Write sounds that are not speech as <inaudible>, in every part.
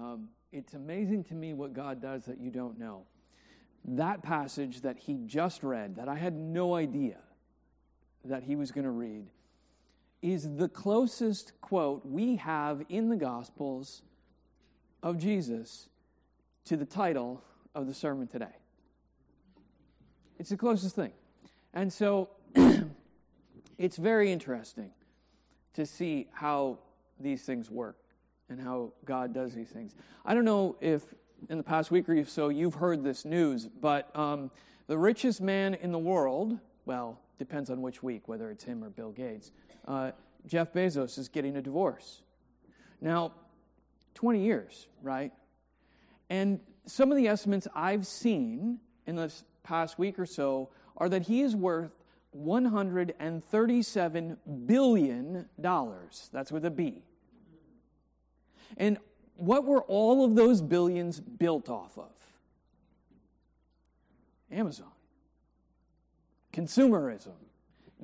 Um, it's amazing to me what God does that you don't know. That passage that he just read, that I had no idea that he was going to read, is the closest quote we have in the Gospels of Jesus to the title of the sermon today. It's the closest thing. And so <clears throat> it's very interesting to see how these things work and how God does these things. I don't know if in the past week or so you've heard this news, but um, the richest man in the world, well, depends on which week, whether it's him or Bill Gates, uh, Jeff Bezos is getting a divorce. Now, 20 years, right? And some of the estimates I've seen in this past week or so are that he is worth $137 billion. That's with a B. And what were all of those billions built off of? Amazon. Consumerism.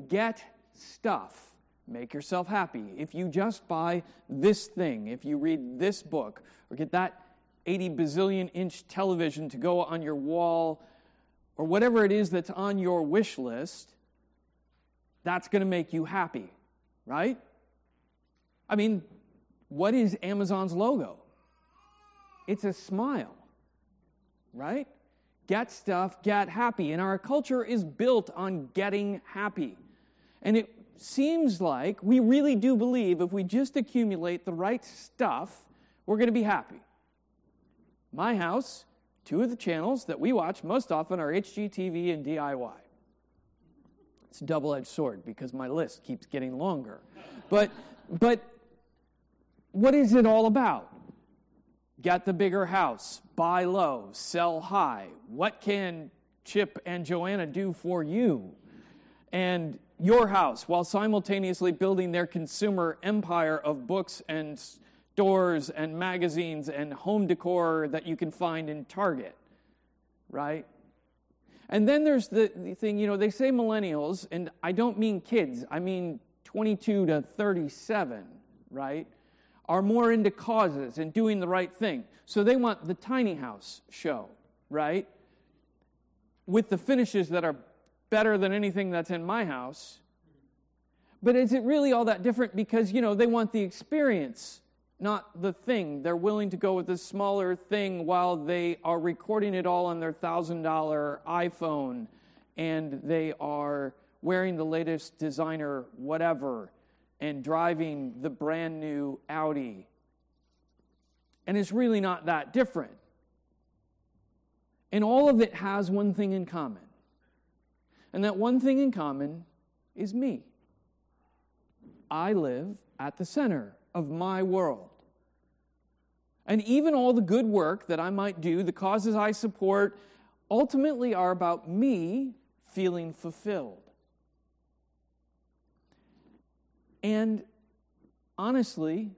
Get stuff. Make yourself happy. If you just buy this thing, if you read this book, or get that 80 bazillion inch television to go on your wall, or whatever it is that's on your wish list, that's going to make you happy, right? I mean, what is Amazon's logo? It's a smile, right? Get stuff, get happy. And our culture is built on getting happy. And it seems like we really do believe if we just accumulate the right stuff, we're going to be happy. My house, two of the channels that we watch most often are HGTV and DIY. It's a double edged sword because my list keeps getting longer. But, but what is it all about? Get the bigger house, buy low, sell high. What can Chip and Joanna do for you? And your house while simultaneously building their consumer empire of books and stores and magazines and home decor that you can find in Target, right? And then there's the, thing, you know, they say millennials, and I don't mean kids, I mean 22 to 37, right? Are more into causes and doing the right thing. So they want the tiny house show, right? With the finishes that are better than anything that's in my house. But is it really all that different? Because, you know, they want the experience not the thing. They're willing to go with the smaller thing while they are recording it all on their $1,000 iPhone and they are wearing the latest designer whatever and driving the brand new Audi. And it's really not that different. And all of it has one thing in common. And that one thing in common is me. I live at the center of my world. And even all the good work that I might do, the causes I support, ultimately are about me feeling fulfilled. And honestly,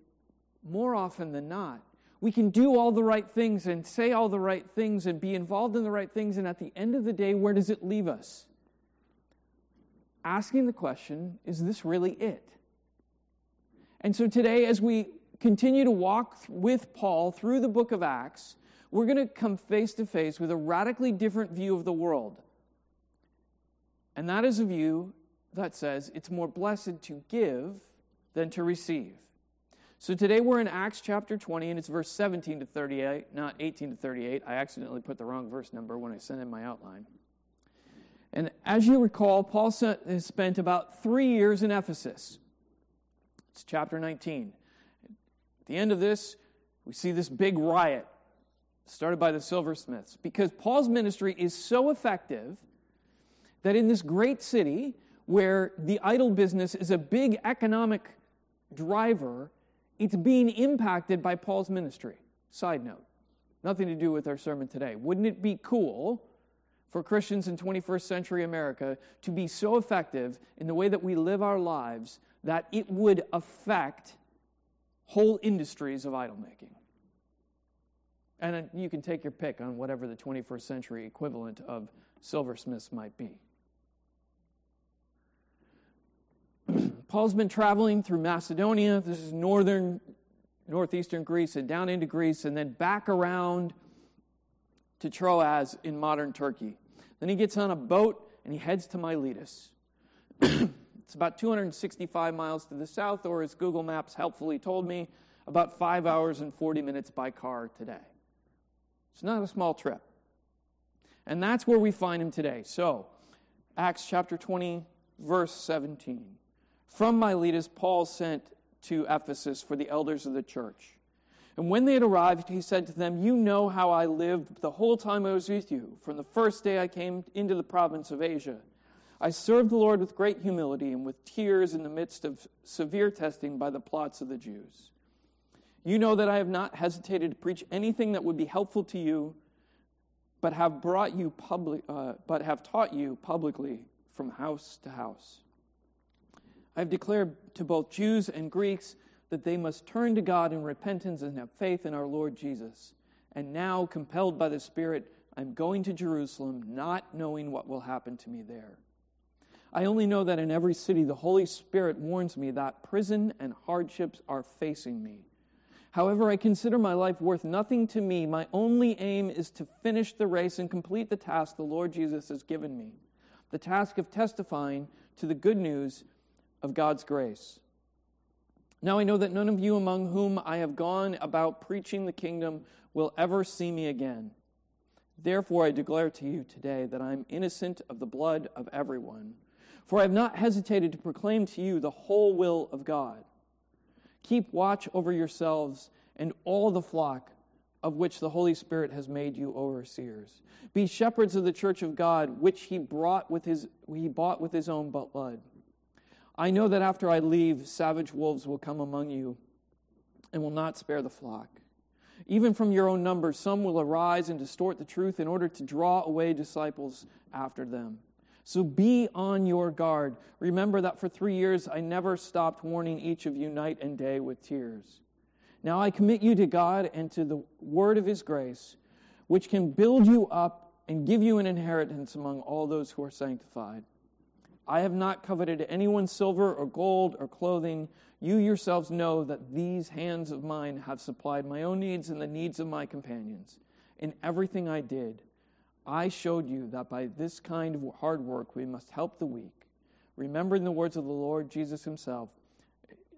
more often than not, we can do all the right things and say all the right things and be involved in the right things, and at the end of the day, where does it leave us? Asking the question is this really it? And so today, as we continue to walk with Paul through the book of Acts, we're going to come face to face with a radically different view of the world. And that is a view that says it's more blessed to give than to receive. So today we're in Acts chapter 20, and it's verse 17 to 38, not 18 to 38. I accidentally put the wrong verse number when I sent in my outline. And as you recall, Paul has spent about three years in Ephesus. It's chapter 19. At the end of this, we see this big riot started by the silversmiths because Paul's ministry is so effective that in this great city where the idol business is a big economic driver, it's being impacted by Paul's ministry. Side note, nothing to do with our sermon today. Wouldn't it be cool for Christians in 21st century America to be so effective in the way that we live our lives that it would affect whole industries of idol making. And you can take your pick on whatever the 21st century equivalent of silversmiths might be. Paul's been traveling through Macedonia. This is northern northeastern Greece and down into Greece and then back around to Troas in modern Turkey. Then he gets on a boat and he heads to Miletus. <clears throat> it's about 265 miles to the south, or as Google Maps helpfully told me, about five hours and 40 minutes by car today. It's not a small trip. And that's where we find him today. So, Acts chapter 20, verse 17. From Miletus, Paul sent to Ephesus for the elders of the church. And when they had arrived, he said to them, You know how I lived the whole time I was with you, from the first day I came into the province of Asia. I served the Lord with great humility and with tears in the midst of severe testing by the plots of the Jews. You know that I have not hesitated to preach anything that would be helpful to you, but have brought you public, uh, but have taught you publicly from house to house. I have declared to both Jews and Greeks that they must turn to God in repentance and have faith in our Lord Jesus. And now, compelled by the Spirit, I'm going to Jerusalem, not knowing what will happen to me there. I only know that in every city the Holy Spirit warns me that prison and hardships are facing me. However, I consider my life worth nothing to me. My only aim is to finish the race and complete the task the Lord Jesus has given me the task of testifying to the good news of God's grace. Now I know that none of you among whom I have gone about preaching the kingdom will ever see me again. Therefore, I declare to you today that I am innocent of the blood of everyone. For I have not hesitated to proclaim to you the whole will of God. Keep watch over yourselves and all the flock of which the Holy Spirit has made you overseers. Be shepherds of the church of God, which he brought with his he bought with his own blood. I know that after I leave, savage wolves will come among you and will not spare the flock. Even from your own numbers, some will arise and distort the truth in order to draw away disciples after them. So be on your guard. Remember that for three years I never stopped warning each of you night and day with tears. Now I commit you to God and to the word of his grace, which can build you up and give you an inheritance among all those who are sanctified. I have not coveted anyone's silver or gold or clothing. You yourselves know that these hands of mine have supplied my own needs and the needs of my companions. In everything I did, I showed you that by this kind of hard work we must help the weak. Remembering the words of the Lord Jesus himself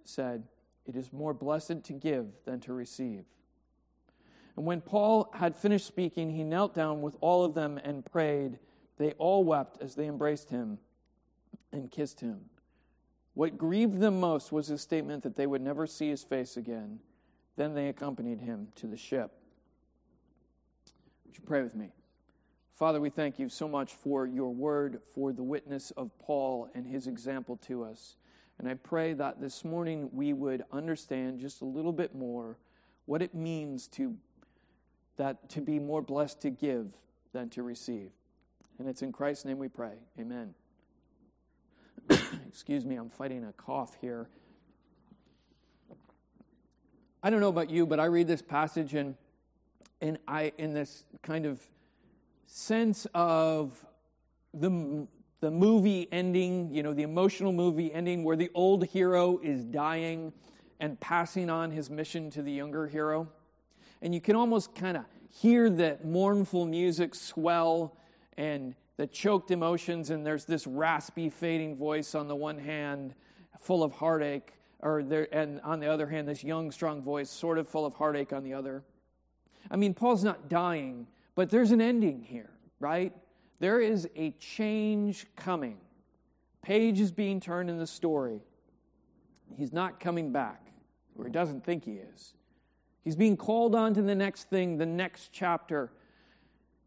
said, It is more blessed to give than to receive. And when Paul had finished speaking, he knelt down with all of them and prayed. They all wept as they embraced him and kissed him. What grieved them most was his statement that they would never see his face again. Then they accompanied him to the ship. Would you pray with me? Father, we thank you so much for your word, for the witness of Paul and his example to us. And I pray that this morning we would understand just a little bit more what it means to that to be more blessed to give than to receive. And it's in Christ's name we pray. Amen. <coughs> Excuse me, I'm fighting a cough here. I don't know about you, but I read this passage and and I in this kind of sense of the, the movie ending, you know, the emotional movie ending where the old hero is dying and passing on his mission to the younger hero. And you can almost kind of hear that mournful music swell and the choked emotions, and there's this raspy, fading voice on the one hand, full of heartache, or there, and on the other hand, this young, strong voice, sort of full of heartache on the other. I mean, Paul's not dying, but there's an ending here, right? There is a change coming. Page is being turned in the story. He's not coming back, or he doesn't think he is. He's being called on to the next thing, the next chapter.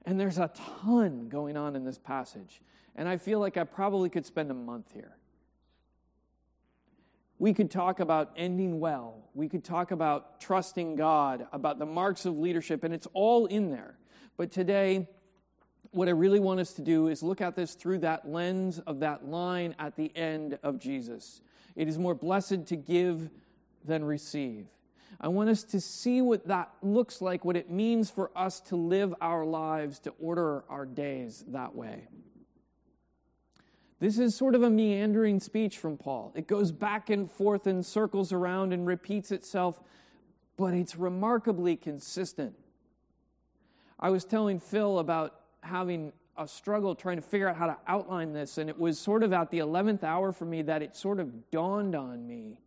And there's a ton going on in this passage. And I feel like I probably could spend a month here. We could talk about ending well. We could talk about trusting God, about the marks of leadership, and it's all in there. But today, what I really want us to do is look at this through that lens of that line at the end of Jesus. It is more blessed to give than receive. I want us to see what that looks like, what it means for us to live our lives, to order our days that way. This is sort of a meandering speech from Paul. It goes back and forth and circles around and repeats itself but it's remarkably consistent. I was telling Phil about having a struggle trying to figure out how to outline this, and it was sort of at the 11th hour for me that it sort of dawned on me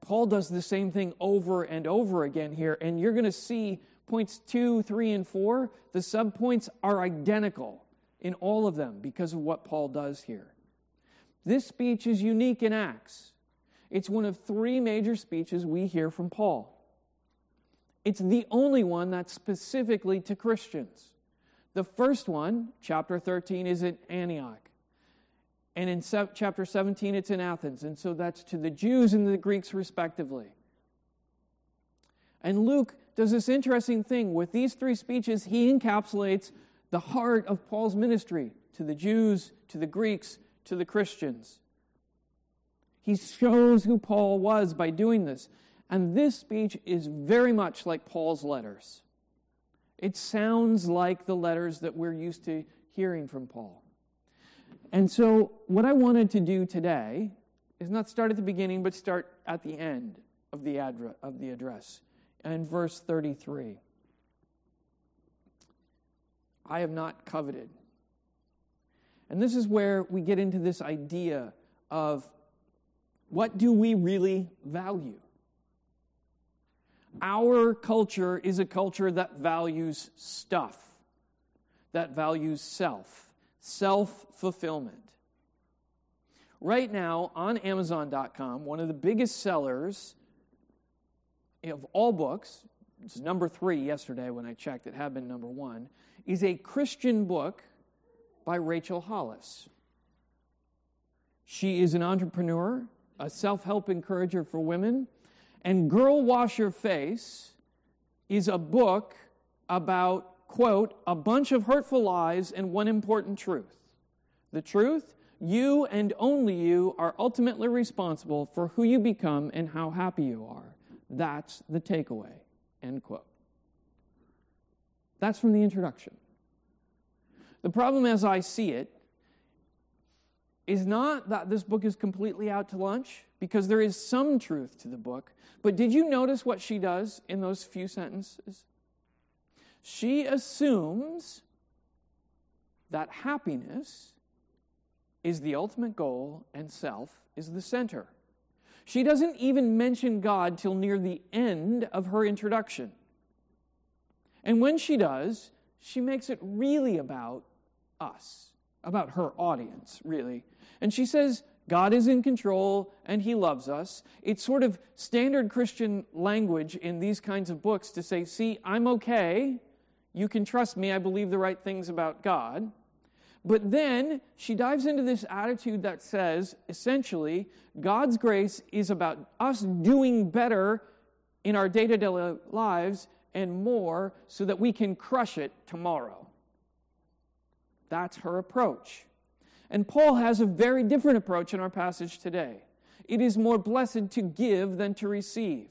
Paul does the same thing over and over again here, and you're going to see points two, three, and four, the subpoints are identical in all of them because of what Paul does here. This speech is unique in Acts. It's one of three major speeches we hear from Paul. It's the only one that's specifically to Christians. The first one, chapter 13, is at Antioch. And in se- chapter 17, it's in Athens. And so that's to the Jews and the Greeks, respectively. And Luke does this interesting thing. With these three speeches, he encapsulates the heart of Paul's ministry to the Jews, to the Greeks, to the Christians. He shows who Paul was by doing this. And this speech is very much like Paul's letters. It sounds like the letters that we're used to hearing from Paul. And so, what I wanted to do today is not start at the beginning, but start at the end of the, address, of the address. And verse 33 I have not coveted. And this is where we get into this idea of what do we really value? Our culture is a culture that values stuff, that values self, self fulfillment. Right now on Amazon.com, one of the biggest sellers of all books, it's number three yesterday when I checked, it had been number one, is a Christian book by Rachel Hollis. She is an entrepreneur, a self help encourager for women, and Girl Wash Your Face is a book about, quote, a bunch of hurtful lies and one important truth. The truth you and only you are ultimately responsible for who you become and how happy you are. That's the takeaway. End quote. That's from the introduction. The problem, as I see it, is not that this book is completely out to lunch, because there is some truth to the book. But did you notice what she does in those few sentences? She assumes that happiness is the ultimate goal and self is the center. She doesn't even mention God till near the end of her introduction. And when she does, she makes it really about us, about her audience, really. And she says, God is in control and He loves us. It's sort of standard Christian language in these kinds of books to say, see, I'm okay. You can trust me. I believe the right things about God. But then she dives into this attitude that says, essentially, God's grace is about us doing better in our day to day lives and more so that we can crush it tomorrow. That's her approach. And Paul has a very different approach in our passage today. It is more blessed to give than to receive.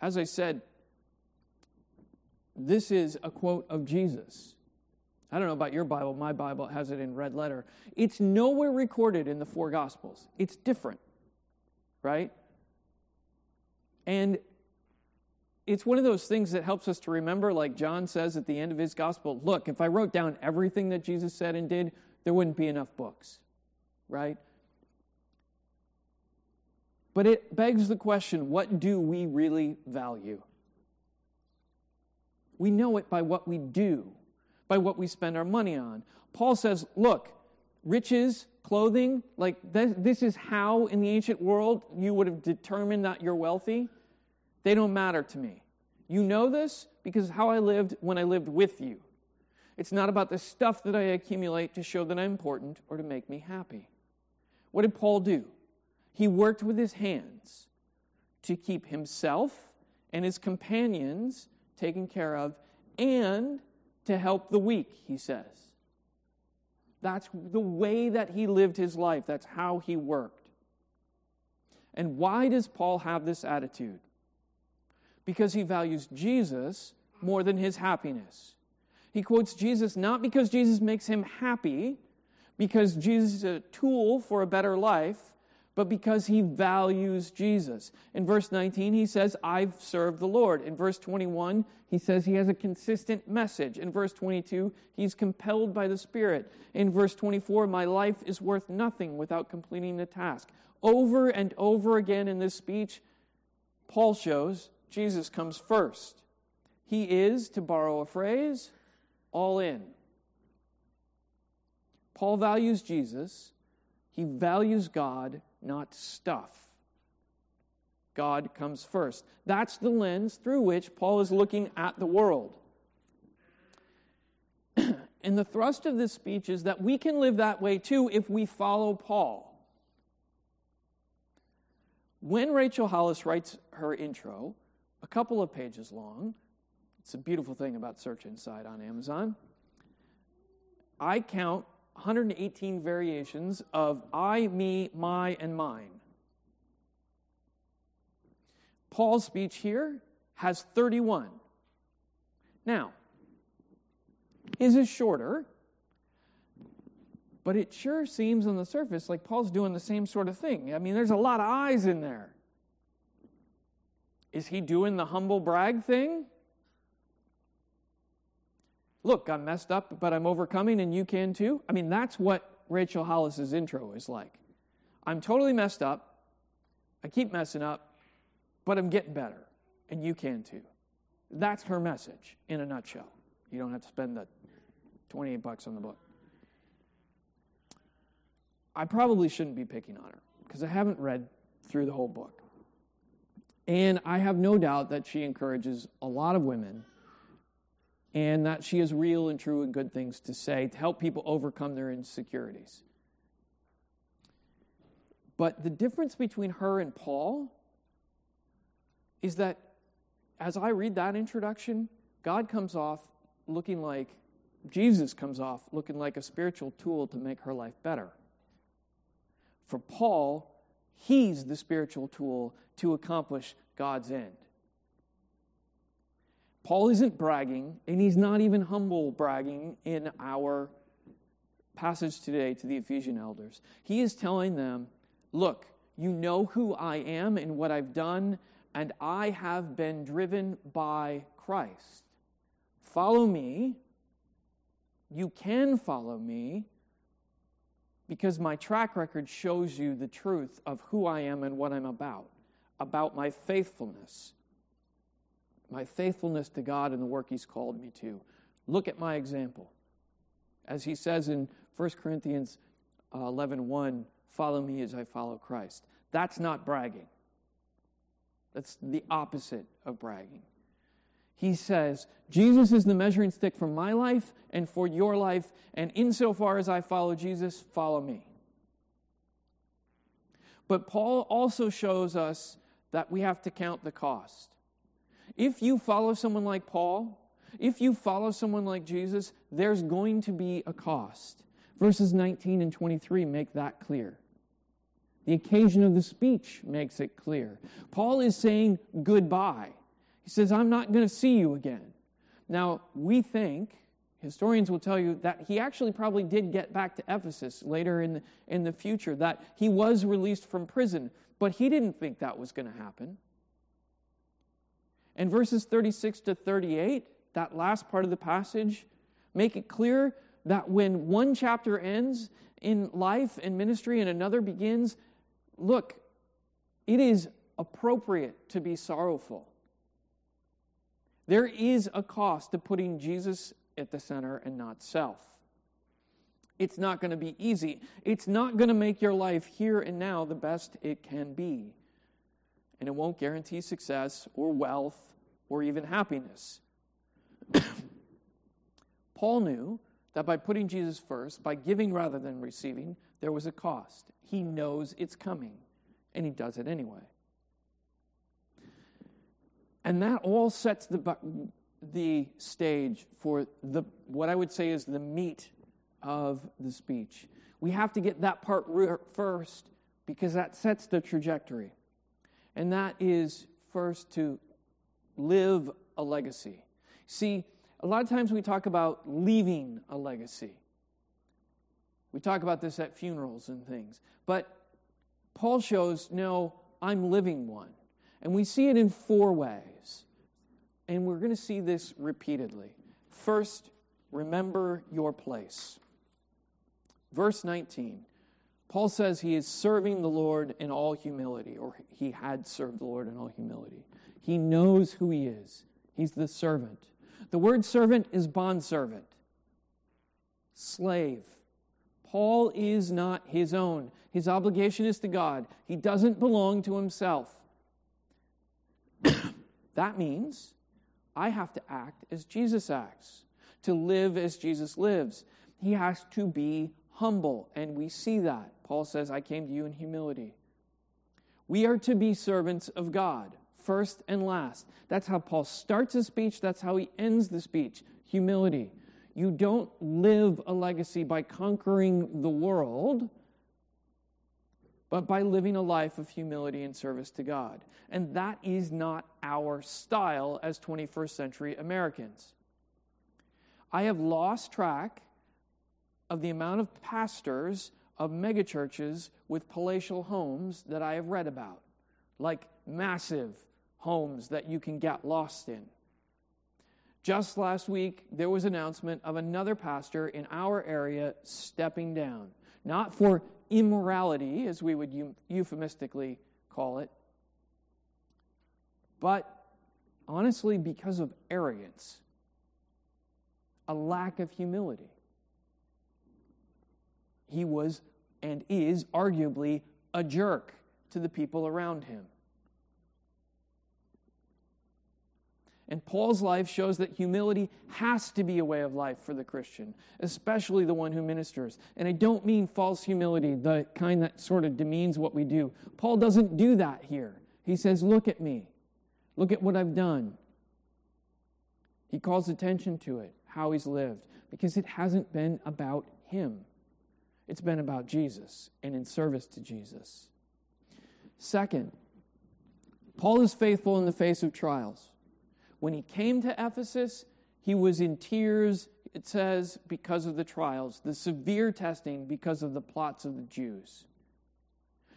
As I said, this is a quote of Jesus. I don't know about your Bible, my Bible has it in red letter. It's nowhere recorded in the four Gospels. It's different, right? And it's one of those things that helps us to remember, like John says at the end of his Gospel look, if I wrote down everything that Jesus said and did, there wouldn't be enough books, right? But it begs the question what do we really value? We know it by what we do by what we spend our money on. Paul says, look, riches, clothing, like this is how in the ancient world you would have determined that you're wealthy. They don't matter to me. You know this because how I lived when I lived with you. It's not about the stuff that I accumulate to show that I'm important or to make me happy. What did Paul do? He worked with his hands to keep himself and his companions taken care of and to help the weak, he says. That's the way that he lived his life, that's how he worked. And why does Paul have this attitude? Because he values Jesus more than his happiness. He quotes Jesus not because Jesus makes him happy, because Jesus is a tool for a better life, but because he values Jesus. In verse 19, he says, I've served the Lord. In verse 21, he says he has a consistent message. In verse 22, he's compelled by the Spirit. In verse 24, my life is worth nothing without completing the task. Over and over again in this speech, Paul shows Jesus comes first. He is, to borrow a phrase, all in. Paul values Jesus, he values God, not stuff. God comes first. That's the lens through which Paul is looking at the world. <clears throat> and the thrust of this speech is that we can live that way too if we follow Paul. When Rachel Hollis writes her intro, a couple of pages long, it's a beautiful thing about Search Inside on Amazon. I count 118 variations of I, me, my, and mine. Paul's speech here has 31. Now, his is shorter, but it sure seems on the surface like Paul's doing the same sort of thing. I mean, there's a lot of eyes in there. Is he doing the humble brag thing? Look, I'm messed up, but I'm overcoming, and you can too. I mean, that's what Rachel Hollis's intro is like. I'm totally messed up. I keep messing up, but I'm getting better, and you can too. That's her message in a nutshell. You don't have to spend the 28 bucks on the book. I probably shouldn't be picking on her because I haven't read through the whole book. And I have no doubt that she encourages a lot of women and that she has real and true and good things to say to help people overcome their insecurities. But the difference between her and Paul is that as I read that introduction, God comes off looking like Jesus comes off looking like a spiritual tool to make her life better. For Paul, he's the spiritual tool to accomplish God's end. Paul isn't bragging, and he's not even humble bragging in our passage today to the Ephesian elders. He is telling them, Look, you know who I am and what I've done, and I have been driven by Christ. Follow me. You can follow me because my track record shows you the truth of who I am and what I'm about, about my faithfulness my faithfulness to God and the work He's called me to. Look at my example. As he says in 1 Corinthians 11 uh, 1, follow me as I follow Christ. That's not bragging. That's the opposite of bragging. He says, Jesus is the measuring stick for my life and for your life, and insofar as I follow Jesus, follow me. But Paul also shows us that we have to count the cost. If you follow someone like Paul, if you follow someone like Jesus, there's going to be a cost. Verses 19 and 23 make that clear. The occasion of the speech makes it clear. Paul is saying goodbye. He says, I'm not going to see you again. Now, we think, historians will tell you, that he actually probably did get back to Ephesus later in the, in the future, that he was released from prison, but he didn't think that was going to happen. And verses 36 to 38, that last part of the passage, make it clear that when one chapter ends in life and ministry and another begins, look, it is appropriate to be sorrowful. There is a cost to putting Jesus at the center and not self. It's not going to be easy. It's not going to make your life here and now the best it can be and it won't guarantee success or wealth or even happiness. <coughs> Paul knew that by putting Jesus first, by giving rather than receiving, there was a cost. He knows it's coming, and he does it anyway. And that all sets the, the stage for the, what I would say is the meat of the speech. We have to get that part first because that sets the trajectory and that is first to live a legacy. See, a lot of times we talk about leaving a legacy. We talk about this at funerals and things. But Paul shows, no, I'm living one. And we see it in four ways. And we're going to see this repeatedly. First, remember your place. Verse 19, Paul says he is serving the Lord in all humility, or he had served the Lord in all humility. He knows who he is, he's the servant. The word servant is bondservant, slave. Paul is not his own. His obligation is to God. He doesn't belong to himself. <coughs> that means I have to act as Jesus acts, to live as Jesus lives. He has to be humble, and we see that. Paul says, I came to you in humility. We are to be servants of God, first and last. That's how Paul starts his speech, that's how he ends the speech humility. You don't live a legacy by conquering the world, but by living a life of humility and service to God. And that is not our style as 21st century Americans. I have lost track of the amount of pastors of megachurches with palatial homes that I have read about, like massive homes that you can get lost in. Just last week, there was announcement of another pastor in our area stepping down, not for immorality, as we would euphemistically call it, but honestly because of arrogance, a lack of humility he was and is arguably a jerk to the people around him. And Paul's life shows that humility has to be a way of life for the Christian, especially the one who ministers. And I don't mean false humility, the kind that sort of demeans what we do. Paul doesn't do that here. He says, Look at me. Look at what I've done. He calls attention to it, how he's lived, because it hasn't been about him. It's been about Jesus and in service to Jesus. Second, Paul is faithful in the face of trials. When he came to Ephesus, he was in tears, it says, because of the trials, the severe testing because of the plots of the Jews.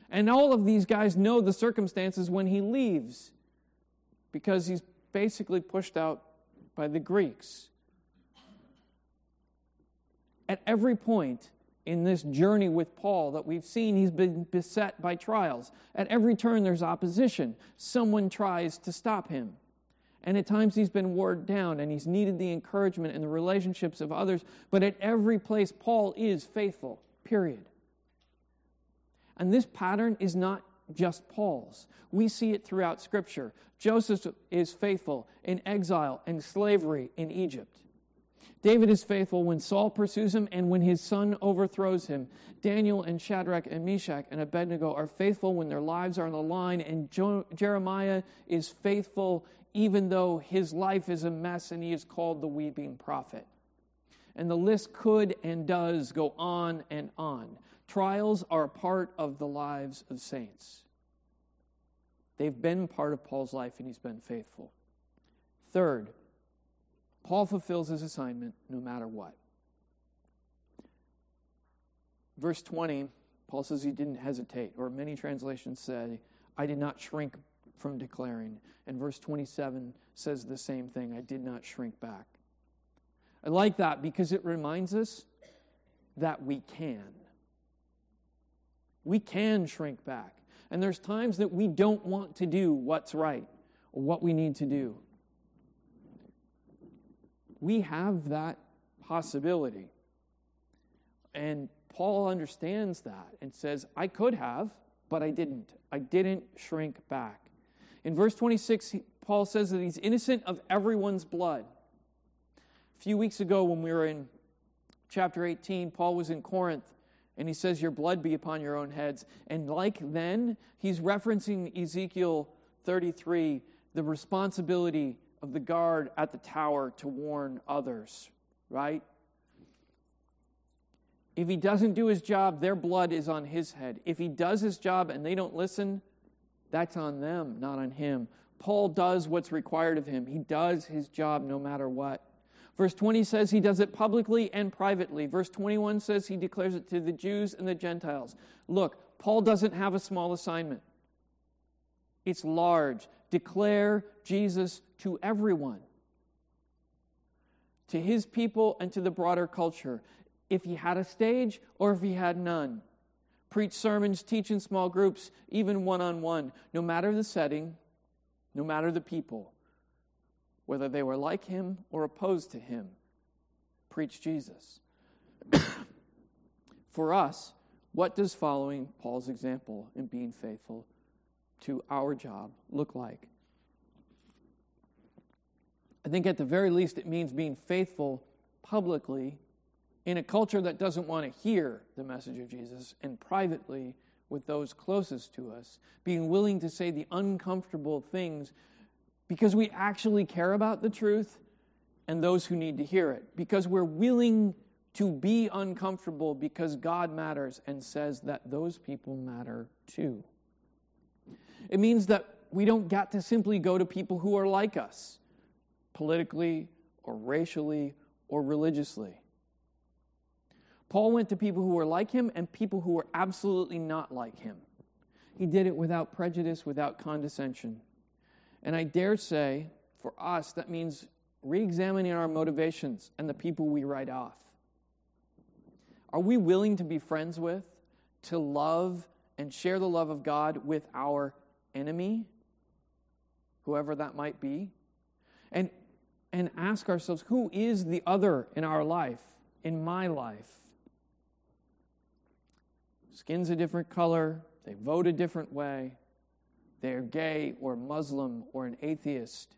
And all of these guys know the circumstances when he leaves because he's basically pushed out by the Greeks. At every point, in this journey with Paul that we've seen, he's been beset by trials. At every turn, there's opposition. Someone tries to stop him. And at times, he's been worn down and he's needed the encouragement and the relationships of others. But at every place, Paul is faithful, period. And this pattern is not just Paul's. We see it throughout Scripture. Joseph is faithful in exile and slavery in Egypt. David is faithful when Saul pursues him and when his son overthrows him. Daniel and Shadrach and Meshach and Abednego are faithful when their lives are on the line, and jo- Jeremiah is faithful even though his life is a mess and he is called the weeping prophet. And the list could and does go on and on. Trials are a part of the lives of saints. They've been part of Paul's life, and he's been faithful. Third, Paul fulfills his assignment no matter what. Verse 20, Paul says he didn't hesitate, or many translations say, I did not shrink from declaring. And verse 27 says the same thing I did not shrink back. I like that because it reminds us that we can. We can shrink back. And there's times that we don't want to do what's right or what we need to do we have that possibility. And Paul understands that and says, I could have, but I didn't. I didn't shrink back. In verse 26, Paul says that he's innocent of everyone's blood. A few weeks ago, when we were in chapter 18, Paul was in Corinth and he says, Your blood be upon your own heads. And like then, he's referencing Ezekiel 33, the responsibility of the guard at the tower to warn others, right? If he doesn't do his job, their blood is on his head. If he does his job and they don't listen, that's on them, not on him. Paul does what's required of him. He does his job no matter what. Verse 20 says he does it publicly and privately. Verse 21 says he declares it to the Jews and the Gentiles. Look, Paul doesn't have a small assignment, it's large. Declare Jesus to everyone, to his people and to the broader culture, if he had a stage or if he had none. Preach sermons, teach in small groups, even one on one, no matter the setting, no matter the people, whether they were like him or opposed to him. Preach Jesus. <coughs> For us, what does following Paul's example in being faithful to our job look like? I think at the very least it means being faithful publicly in a culture that doesn't want to hear the message of Jesus and privately with those closest to us, being willing to say the uncomfortable things because we actually care about the truth and those who need to hear it, because we're willing to be uncomfortable because God matters and says that those people matter too. It means that we don't get to simply go to people who are like us, politically or racially or religiously. Paul went to people who were like him and people who were absolutely not like him. He did it without prejudice, without condescension. And I dare say, for us, that means re examining our motivations and the people we write off. Are we willing to be friends with, to love and share the love of God with our enemy, whoever that might be? And, and ask ourselves, who is the other in our life, in my life? Skin's a different color, they vote a different way, they're gay or Muslim or an atheist.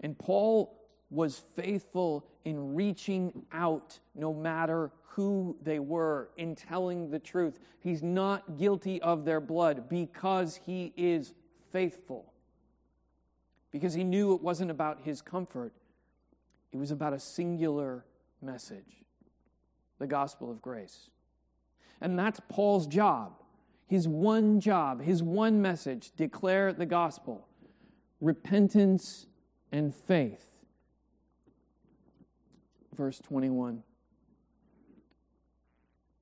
And Paul was faithful in reaching out no matter who they were, in telling the truth. He's not guilty of their blood because he is faithful. Because he knew it wasn't about his comfort, it was about a singular message the gospel of grace. And that's Paul's job. His one job, his one message declare the gospel, repentance and faith verse 21.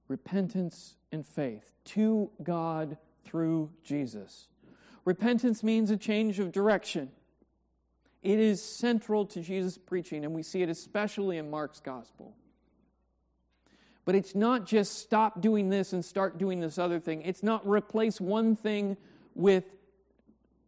Repentance and faith to God through Jesus. Repentance means a change of direction. It is central to Jesus' preaching, and we see it especially in Mark's gospel. But it's not just stop doing this and start doing this other thing. It's not replace one thing with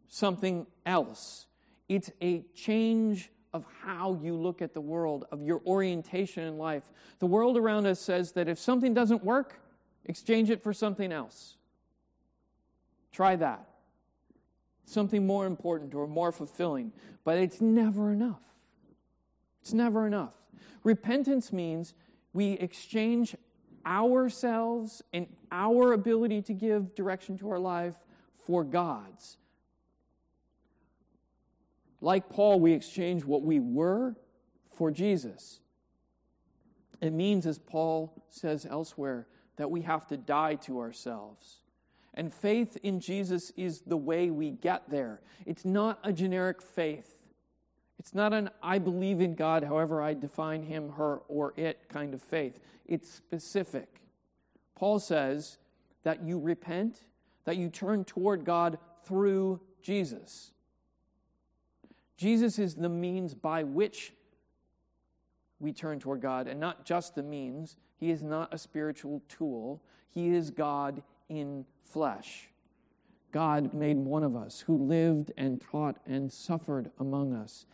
something else. It's a change of how you look at the world, of your orientation in life. The world around us says that if something doesn't work, exchange it for something else. Try that. Something more important or more fulfilling. But it's never enough. It's never enough. Repentance means we exchange ourselves and our ability to give direction to our life for God's like Paul, we exchange what we were for Jesus. It means, as Paul says elsewhere, that we have to die to ourselves. And faith in Jesus is the way we get there. It's not a generic faith. It's not an I believe in God, however I define him, her, or it kind of faith. It's specific. Paul says that you repent, that you turn toward God through Jesus. Jesus is the means by which we turn toward God, and not just the means. He is not a spiritual tool, He is God in flesh. God made one of us who lived and taught and suffered among us.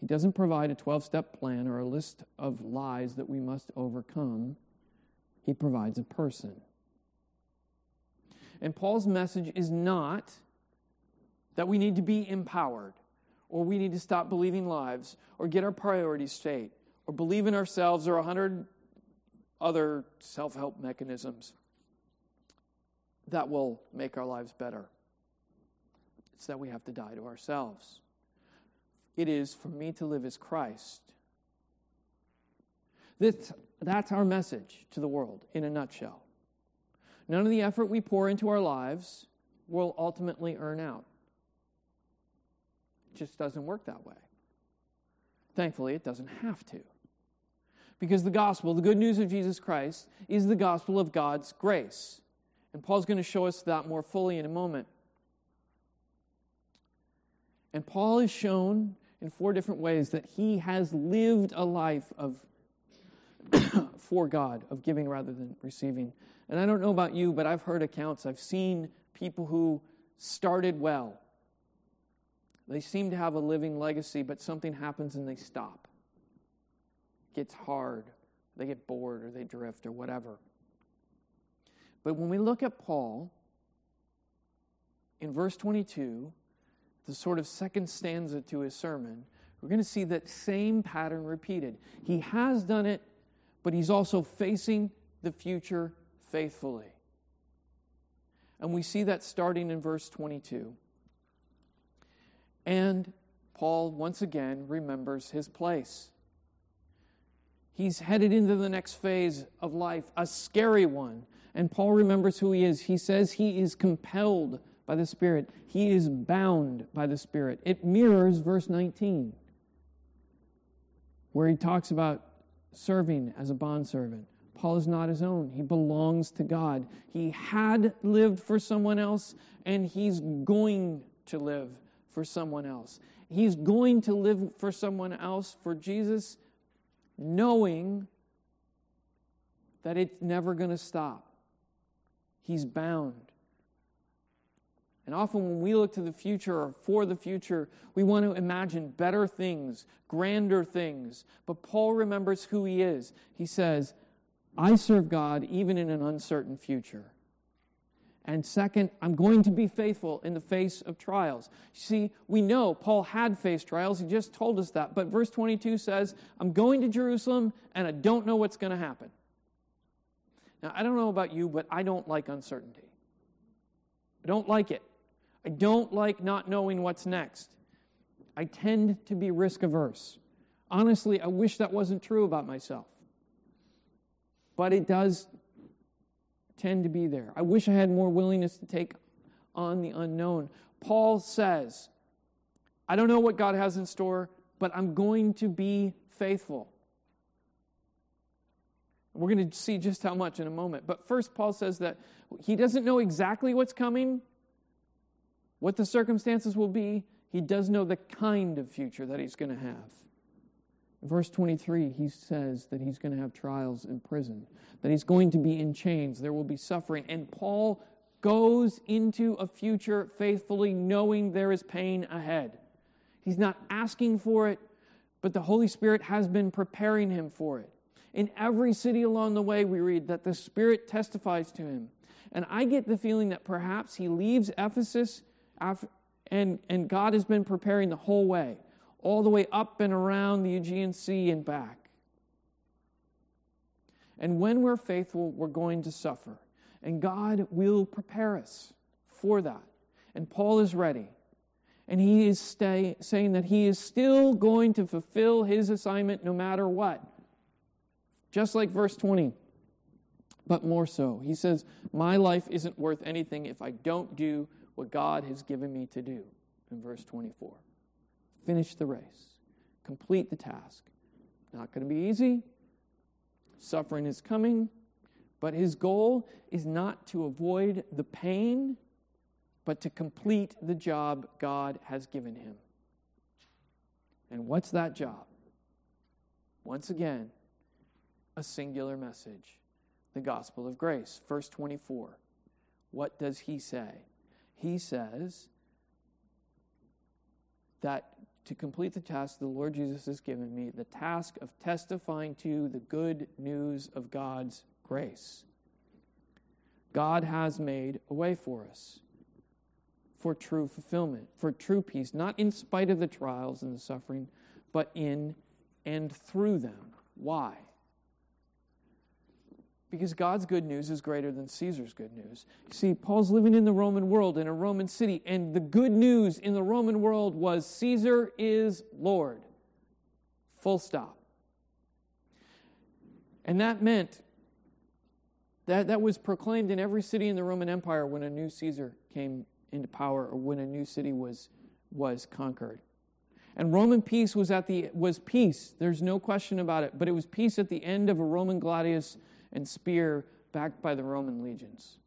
He doesn't provide a 12 step plan or a list of lies that we must overcome. He provides a person. And Paul's message is not that we need to be empowered or we need to stop believing lies, or get our priorities straight, or believe in ourselves, or a hundred other self help mechanisms that will make our lives better. It's that we have to die to ourselves. It is for me to live as Christ. This, that's our message to the world in a nutshell. None of the effort we pour into our lives will ultimately earn out just doesn't work that way. Thankfully, it doesn't have to. Because the gospel, the good news of Jesus Christ, is the gospel of God's grace. And Paul's going to show us that more fully in a moment. And Paul is shown in four different ways that he has lived a life of <coughs> for God, of giving rather than receiving. And I don't know about you, but I've heard accounts, I've seen people who started well. They seem to have a living legacy, but something happens and they stop. It gets hard. They get bored or they drift or whatever. But when we look at Paul, in verse 22, the sort of second stanza to his sermon, we're going to see that same pattern repeated. He has done it, but he's also facing the future faithfully. And we see that starting in verse 22. And Paul once again remembers his place. He's headed into the next phase of life, a scary one. And Paul remembers who he is. He says he is compelled by the Spirit, he is bound by the Spirit. It mirrors verse 19, where he talks about serving as a bondservant. Paul is not his own. He belongs to God. He had lived for someone else, and he's going to live for someone else. He's going to live for someone else for Jesus, knowing that it's never going to stop. He's bound. And often, when we look to the future or for the future, we want to imagine better things, grander things. But Paul remembers who he is. He says, I serve God even in an uncertain future. And second, I'm going to be faithful in the face of trials. See, we know Paul had faced trials. He just told us that. But verse 22 says, I'm going to Jerusalem and I don't know what's going to happen. Now, I don't know about you, but I don't like uncertainty. I don't like it. I don't like not knowing what's next. I tend to be risk averse. Honestly, I wish that wasn't true about myself but it does tend to be there. I wish I had more willingness to take on the unknown. Paul says, I don't know what God has in store, but I'm going to be faithful. We're going to see just how much in a moment. But first, Paul says that he doesn't know exactly what's coming, what the circumstances will be. He does know the kind of future that he's going to have. Verse 23, he says that he's going to have trials in prison, that he's going to be in chains, there will be suffering. And Paul goes into a future faithfully knowing there is pain ahead. He's not asking for it, but the Holy Spirit has been preparing him for it. In every city along the way, we read that the Spirit testifies to him. And I get the feeling that perhaps he leaves Ephesus after, and, and God has been preparing the whole way all the way up and around the Aegean Sea and back. And when we're faithful, we're going to suffer. And God will prepare us for that. And Paul is ready. And he is stay, saying that he is still going to fulfill his assignment no matter what. Just like verse 20, but more so. He says, My life isn't worth anything if I don't do what God has given me to do, in verse 24 finish the race, complete the task. Not going to be easy. Suffering is coming, but his goal is not to avoid the pain, but to complete the job God has given him. And what's that job? Once again, a singular message the gospel of grace. Verse 24. What does he say? He says that to complete the task the Lord Jesus has given me, the task of testifying to the good news of God's grace. God has made a way for us for true fulfillment, for true peace, not in spite of the trials and the suffering, but in and through them. Why? Because God's good news is greater than Caesar's good news. You see, Paul's living in the Roman world, in a Roman city, and the good news in the Roman world was Caesar is Lord. Full stop. And that meant that that was proclaimed in every city in the Roman Empire when a new Caesar came into power or when a new city was, was conquered. And Roman peace was at the was peace. There's no question about it. But it was peace at the end of a Roman gladius and spear backed by the Roman legions.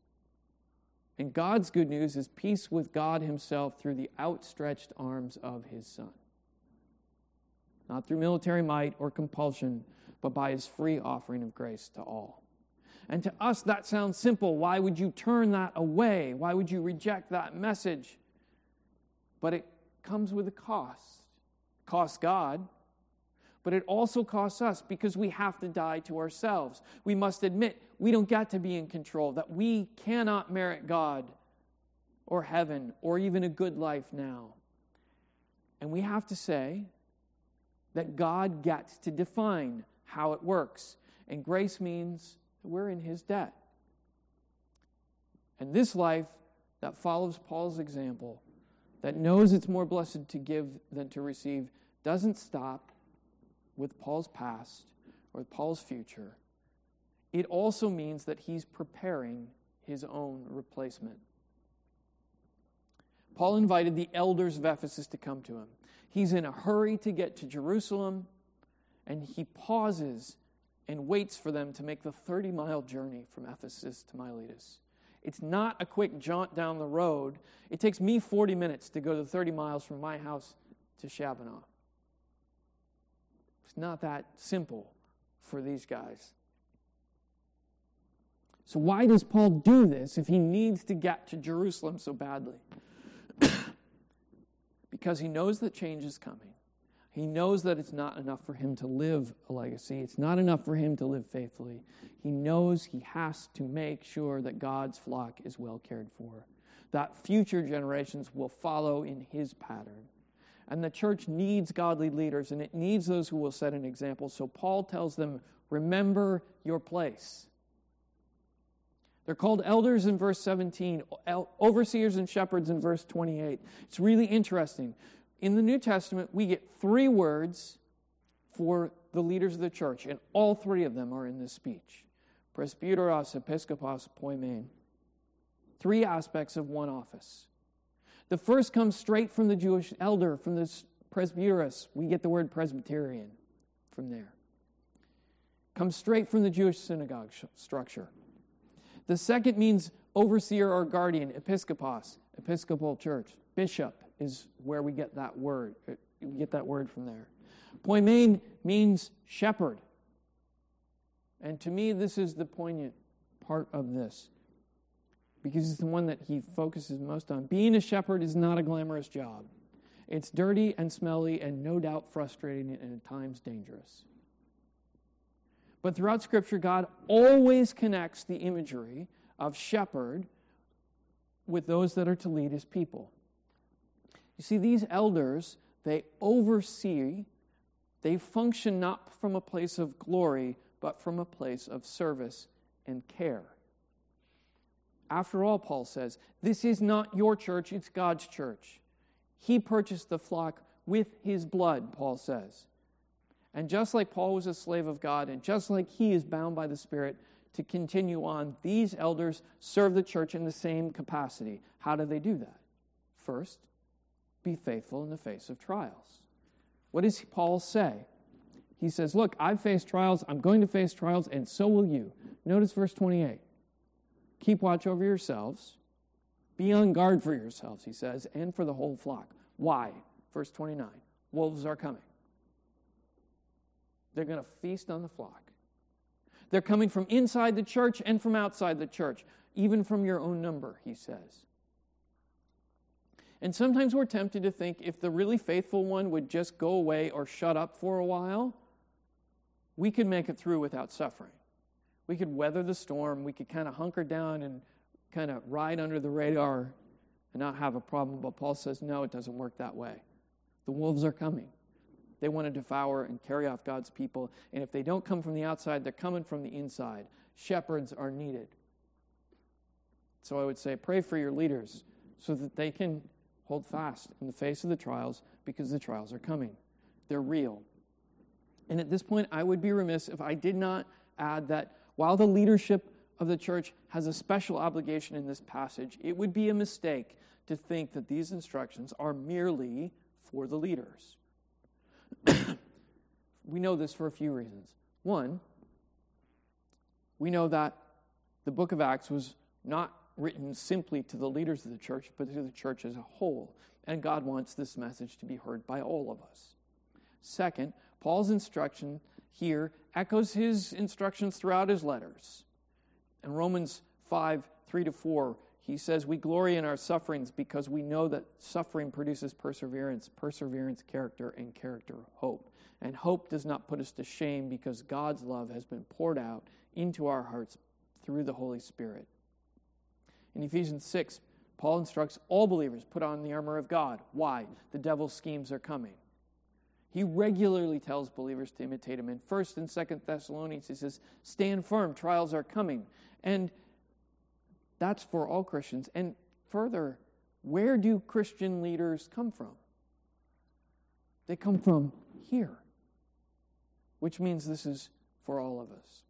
And God's good news is peace with God Himself through the outstretched arms of His Son. Not through military might or compulsion, but by His free offering of grace to all. And to us, that sounds simple. Why would you turn that away? Why would you reject that message? But it comes with a cost. It costs God, but it also costs us because we have to die to ourselves. We must admit we don't get to be in control, that we cannot merit God or heaven or even a good life now. And we have to say that God gets to define how it works. And grace means we're in His debt. And this life that follows Paul's example, that knows it's more blessed to give than to receive, doesn't stop with Paul's past or with Paul's future, it also means that he's preparing his own replacement. Paul invited the elders of Ephesus to come to him. He's in a hurry to get to Jerusalem, and he pauses and waits for them to make the 30 mile journey from Ephesus to Miletus. It's not a quick jaunt down the road. It takes me 40 minutes to go the 30 miles from my house to Shabana. It's not that simple for these guys. So, why does Paul do this if he needs to get to Jerusalem so badly? <coughs> because he knows that change is coming. He knows that it's not enough for him to live a legacy. It's not enough for him to live faithfully. He knows he has to make sure that God's flock is well cared for, that future generations will follow in his pattern. And the church needs godly leaders and it needs those who will set an example. So Paul tells them, remember your place. They're called elders in verse 17, overseers and shepherds in verse 28. It's really interesting. In the New Testament, we get three words for the leaders of the church, and all three of them are in this speech presbyteros, episkopos, poimen. Three aspects of one office. The first comes straight from the Jewish elder, from the presbyteros. We get the word Presbyterian from there. Comes straight from the Jewish synagogue sh- structure. The second means overseer or guardian, episkopos, episcopal church. Bishop is where we get that word. Uh, we get that word from there. Poimen means shepherd. And to me, this is the poignant part of this because it's the one that he focuses most on. Being a shepherd is not a glamorous job. It's dirty and smelly and no doubt frustrating and at times dangerous. But throughout Scripture, God always connects the imagery of shepherd with those that are to lead his people. You see, these elders, they oversee, they function not from a place of glory, but from a place of service and care. After all, Paul says, this is not your church, it's God's church. He purchased the flock with his blood, Paul says. And just like Paul was a slave of God, and just like he is bound by the Spirit to continue on, these elders serve the church in the same capacity. How do they do that? First, be faithful in the face of trials. What does Paul say? He says, Look, I've faced trials, I'm going to face trials, and so will you. Notice verse 28. Keep watch over yourselves. Be on guard for yourselves, he says, and for the whole flock. Why? Verse 29 Wolves are coming. They're going to feast on the flock. They're coming from inside the church and from outside the church, even from your own number, he says. And sometimes we're tempted to think if the really faithful one would just go away or shut up for a while, we could make it through without suffering we could weather the storm. We could kind of hunker down and kind of ride under the radar and not have a problem. But Paul says, no, it doesn't work that way. The wolves are coming. They want to devour and carry off God's people. And if they don't come from the outside, they're coming from the inside. Shepherds are needed. So I would say, pray for your leaders so that they can hold fast in the face of the trials because the trials are coming. They're real. And at this point, I would be remiss if I did not add that while the leadership of the church has a special obligation in this passage, it would be a mistake to think that these instructions are merely for the leaders. <coughs> we know this for a few reasons. One, we know that the book of Acts was not written simply to the leaders of the church, but to the church as a whole. And God wants this message to be heard by all of us. Second, Paul's instruction here echoes his instructions throughout his letters. In Romans 5 3 to 4, he says, We glory in our sufferings because we know that suffering produces perseverance, perseverance, character, and character, hope. And hope does not put us to shame because God's love has been poured out into our hearts through the Holy Spirit. In Ephesians 6, Paul instructs all believers put on the armor of God. Why? The devil's schemes are coming. He regularly tells believers to imitate him. In 1st and 2nd Thessalonians, he says, Stand firm, trials are coming. And that's for all Christians. And further, where do Christian leaders come from? They come from here, which means this is for all of us.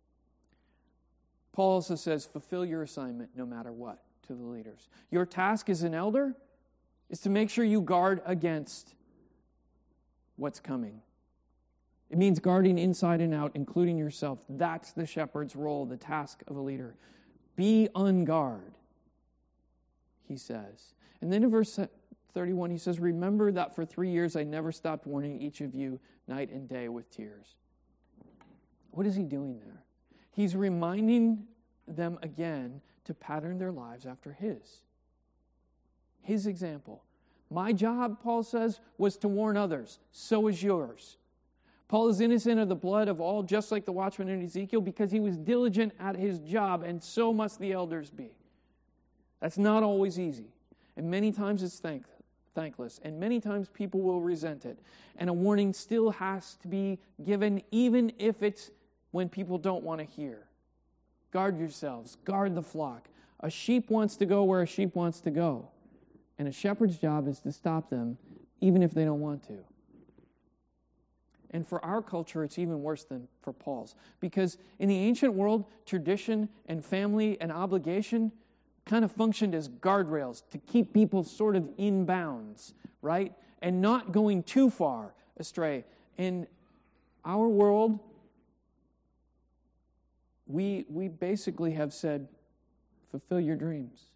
Paul also says, Fulfill your assignment no matter what to the leaders. Your task as an elder is to make sure you guard against what's coming. It means guarding inside and out, including yourself. That's the shepherd's role, the task of a leader. Be on guard, he says. And then in verse 31, he says, Remember that for three years I never stopped warning each of you night and day with tears. What is he doing there? He's reminding them again to pattern their lives after his. His example. My job, Paul says, was to warn others. So is yours. Paul is innocent of the blood of all, just like the watchman in Ezekiel, because he was diligent at his job, and so must the elders be. That's not always easy. And many times it's thank, thankless, and many times people will resent it. And a warning still has to be given, even if it's when people don't want to hear. Guard yourselves, guard the flock. A sheep wants to go where a sheep wants to go. And a shepherd's job is to stop them, even if they don't want to. And for our culture, it's even worse than for Paul's. Because in the ancient world, tradition and family and obligation kind of functioned as guardrails to keep people sort of in bounds, right? And not going too far astray. In our world, we, we basically have said, fulfill your dreams.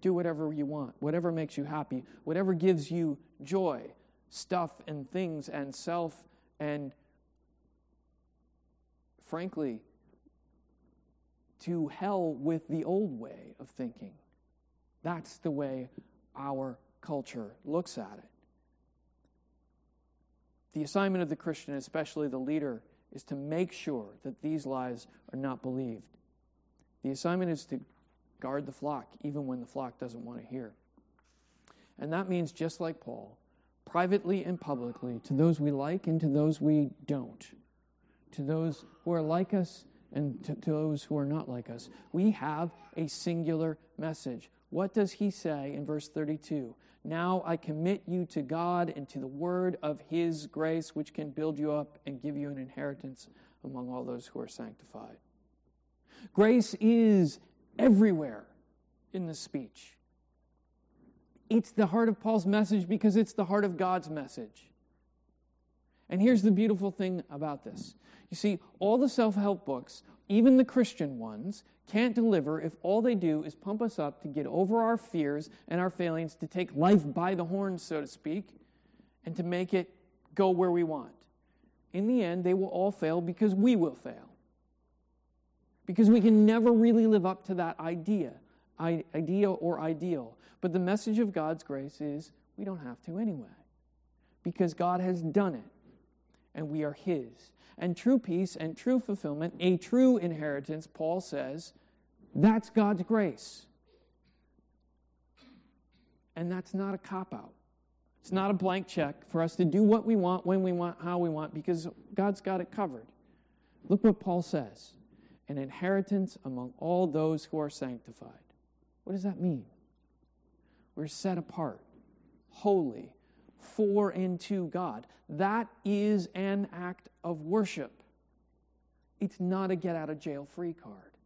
Do whatever you want, whatever makes you happy, whatever gives you joy, stuff and things and self and frankly, to hell with the old way of thinking. That's the way our culture looks at it. The assignment of the Christian, especially the leader, is to make sure that these lies are not believed. The assignment is to guard the flock, even when the flock doesn't want to hear. And that means, just like Paul, privately and publicly, to those we like and to those we don't, to those who are like us and to, to those who are not like us, we have a singular message. What does he say in verse 32? Now I commit you to God and to the word of his grace, which can build you up and give you an inheritance among all those who are sanctified. Grace is everywhere in the speech. It's the heart of Paul's message because it's the heart of God's message. And here's the beautiful thing about this you see, all the self help books, even the Christian ones, can't deliver if all they do is pump us up to get over our fears and our failings, to take life by the horns, so to speak, and to make it go where we want. In the end, they will all fail because we will fail because we can never really live up to that idea, idea or ideal. But the message of God's grace is we don't have to anyway, because God has done it, and we are His. And true peace and true fulfillment, a true inheritance, Paul says, that's God's grace. And that's not a cop out. It's not a blank check for us to do what we want, when we want, how we want, because God's got it covered. Look what Paul says an inheritance among all those who are sanctified. What does that mean? We're set apart, holy, for and to God. That is an act of worship. It's not a get out of jail free card.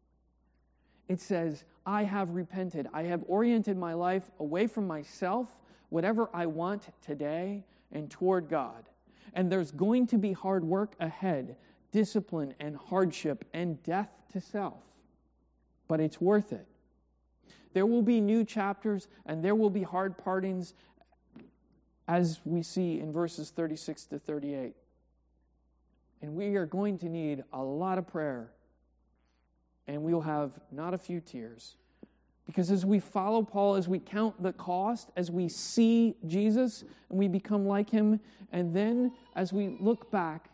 It says, I have repented. I have oriented my life away from myself, whatever I want today, and toward God. And there's going to be hard work ahead discipline and hardship and death to self. But it's worth it. There will be new chapters and there will be hard partings, as we see in verses 36 to 38. And we are going to need a lot of prayer, and we'll have not a few tears. Because as we follow Paul, as we count the cost, as we see Jesus and we become like him, and then as we look back,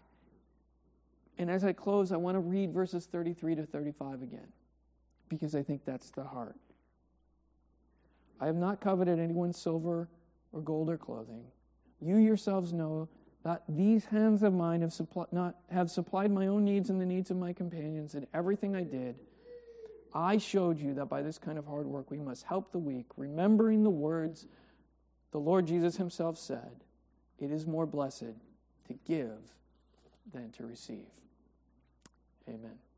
and as I close, I want to read verses 33 to 35 again, because I think that's the heart. I have not coveted anyone's silver or gold or clothing. You yourselves know that these hands of mine have, suppli- not, have supplied my own needs and the needs of my companions in everything I did. I showed you that by this kind of hard work we must help the weak, remembering the words the Lord Jesus himself said it is more blessed to give than to receive. Amen.